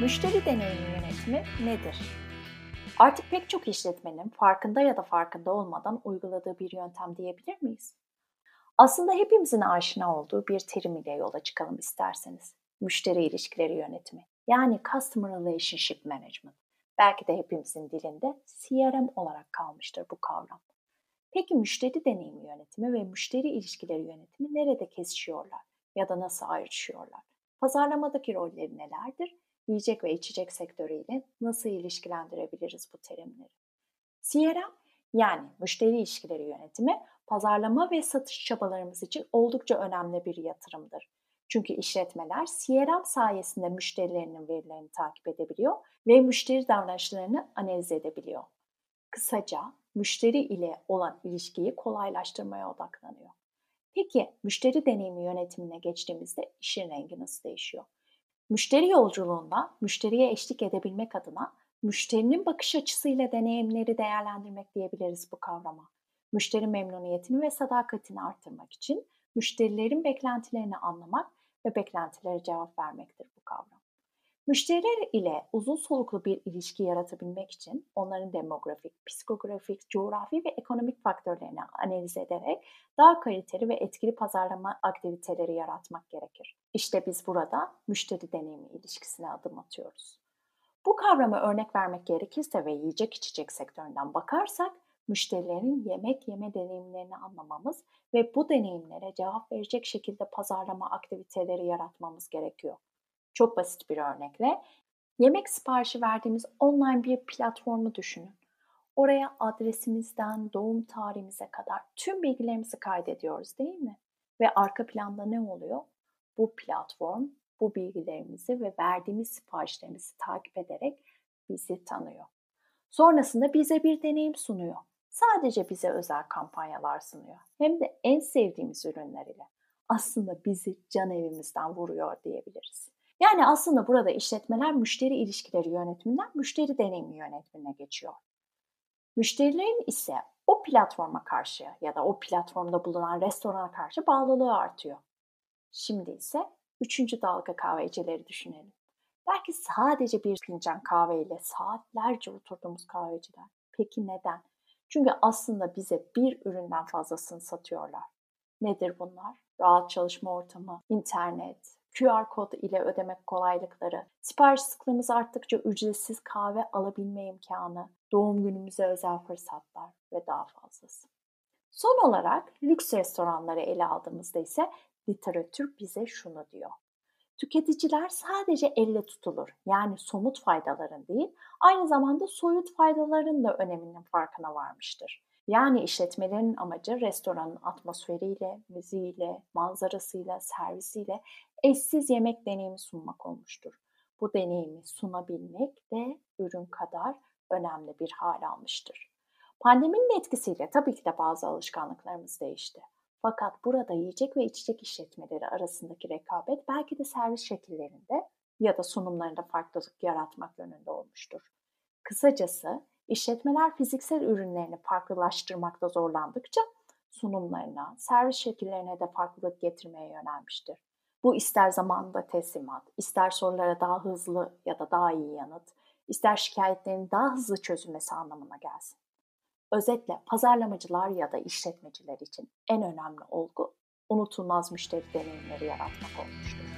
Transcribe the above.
Müşteri deneyimi yönetimi nedir? Artık pek çok işletmenin farkında ya da farkında olmadan uyguladığı bir yöntem diyebilir miyiz? Aslında hepimizin aşina olduğu bir terim ile yola çıkalım isterseniz. Müşteri ilişkileri yönetimi yani Customer Relationship Management. Belki de hepimizin dilinde CRM olarak kalmıştır bu kavram. Peki müşteri deneyimi yönetimi ve müşteri ilişkileri yönetimi nerede kesişiyorlar ya da nasıl ayrışıyorlar? Pazarlamadaki rolleri nelerdir? Yiyecek ve içecek sektörüyle nasıl ilişkilendirebiliriz bu terimleri? CRM yani müşteri ilişkileri yönetimi pazarlama ve satış çabalarımız için oldukça önemli bir yatırımdır. Çünkü işletmeler CRM sayesinde müşterilerinin verilerini takip edebiliyor ve müşteri davranışlarını analiz edebiliyor. Kısaca müşteri ile olan ilişkiyi kolaylaştırmaya odaklanıyor. Peki müşteri deneyimi yönetimine geçtiğimizde işin rengi nasıl değişiyor? Müşteri yolculuğunda müşteriye eşlik edebilmek adına müşterinin bakış açısıyla deneyimleri değerlendirmek diyebiliriz bu kavrama. Müşteri memnuniyetini ve sadakatini artırmak için müşterilerin beklentilerini anlamak ve beklentilere cevap vermektir bu. Müşteriler ile uzun soluklu bir ilişki yaratabilmek için onların demografik, psikografik, coğrafi ve ekonomik faktörlerini analiz ederek daha kaliteli ve etkili pazarlama aktiviteleri yaratmak gerekir. İşte biz burada müşteri deneyimi ilişkisine adım atıyoruz. Bu kavrama örnek vermek gerekirse ve yiyecek içecek sektöründen bakarsak müşterilerin yemek yeme deneyimlerini anlamamız ve bu deneyimlere cevap verecek şekilde pazarlama aktiviteleri yaratmamız gerekiyor. Çok basit bir örnekle yemek siparişi verdiğimiz online bir platformu düşünün. Oraya adresimizden doğum tarihimize kadar tüm bilgilerimizi kaydediyoruz değil mi? Ve arka planda ne oluyor? Bu platform bu bilgilerimizi ve verdiğimiz siparişlerimizi takip ederek bizi tanıyor. Sonrasında bize bir deneyim sunuyor. Sadece bize özel kampanyalar sunuyor. Hem de en sevdiğimiz ürünler ile. Aslında bizi can evimizden vuruyor diyebiliriz. Yani aslında burada işletmeler müşteri ilişkileri yönetiminden müşteri deneyimi yönetimine geçiyor. Müşterilerin ise o platforma karşı ya da o platformda bulunan restorana karşı bağlılığı artıyor. Şimdi ise üçüncü dalga kahvecileri düşünelim. Belki sadece bir fincan kahveyle saatlerce oturduğumuz kahveciler. Peki neden? Çünkü aslında bize bir üründen fazlasını satıyorlar. Nedir bunlar? Rahat çalışma ortamı, internet, QR kod ile ödeme kolaylıkları, sipariş sıklığımız arttıkça ücretsiz kahve alabilme imkanı, doğum günümüze özel fırsatlar ve daha fazlası. Son olarak lüks restoranları ele aldığımızda ise literatür bize şunu diyor. Tüketiciler sadece elle tutulur yani somut faydaların değil, aynı zamanda soyut faydaların da öneminin farkına varmıştır. Yani işletmelerin amacı restoranın atmosferiyle, müziğiyle, manzarasıyla, servisiyle eşsiz yemek deneyimi sunmak olmuştur. Bu deneyimi sunabilmek de ürün kadar önemli bir hal almıştır. Pandeminin etkisiyle tabii ki de bazı alışkanlıklarımız değişti. Fakat burada yiyecek ve içecek işletmeleri arasındaki rekabet belki de servis şekillerinde ya da sunumlarında farklılık yaratmak yönünde olmuştur. Kısacası işletmeler fiziksel ürünlerini farklılaştırmakta zorlandıkça sunumlarına, servis şekillerine de farklılık getirmeye yönelmiştir. Bu ister zamanında teslimat, ister sorulara daha hızlı ya da daha iyi yanıt, ister şikayetlerin daha hızlı çözülmesi anlamına gelsin. Özetle pazarlamacılar ya da işletmeciler için en önemli olgu unutulmaz müşteri deneyimleri yaratmak olmuştur.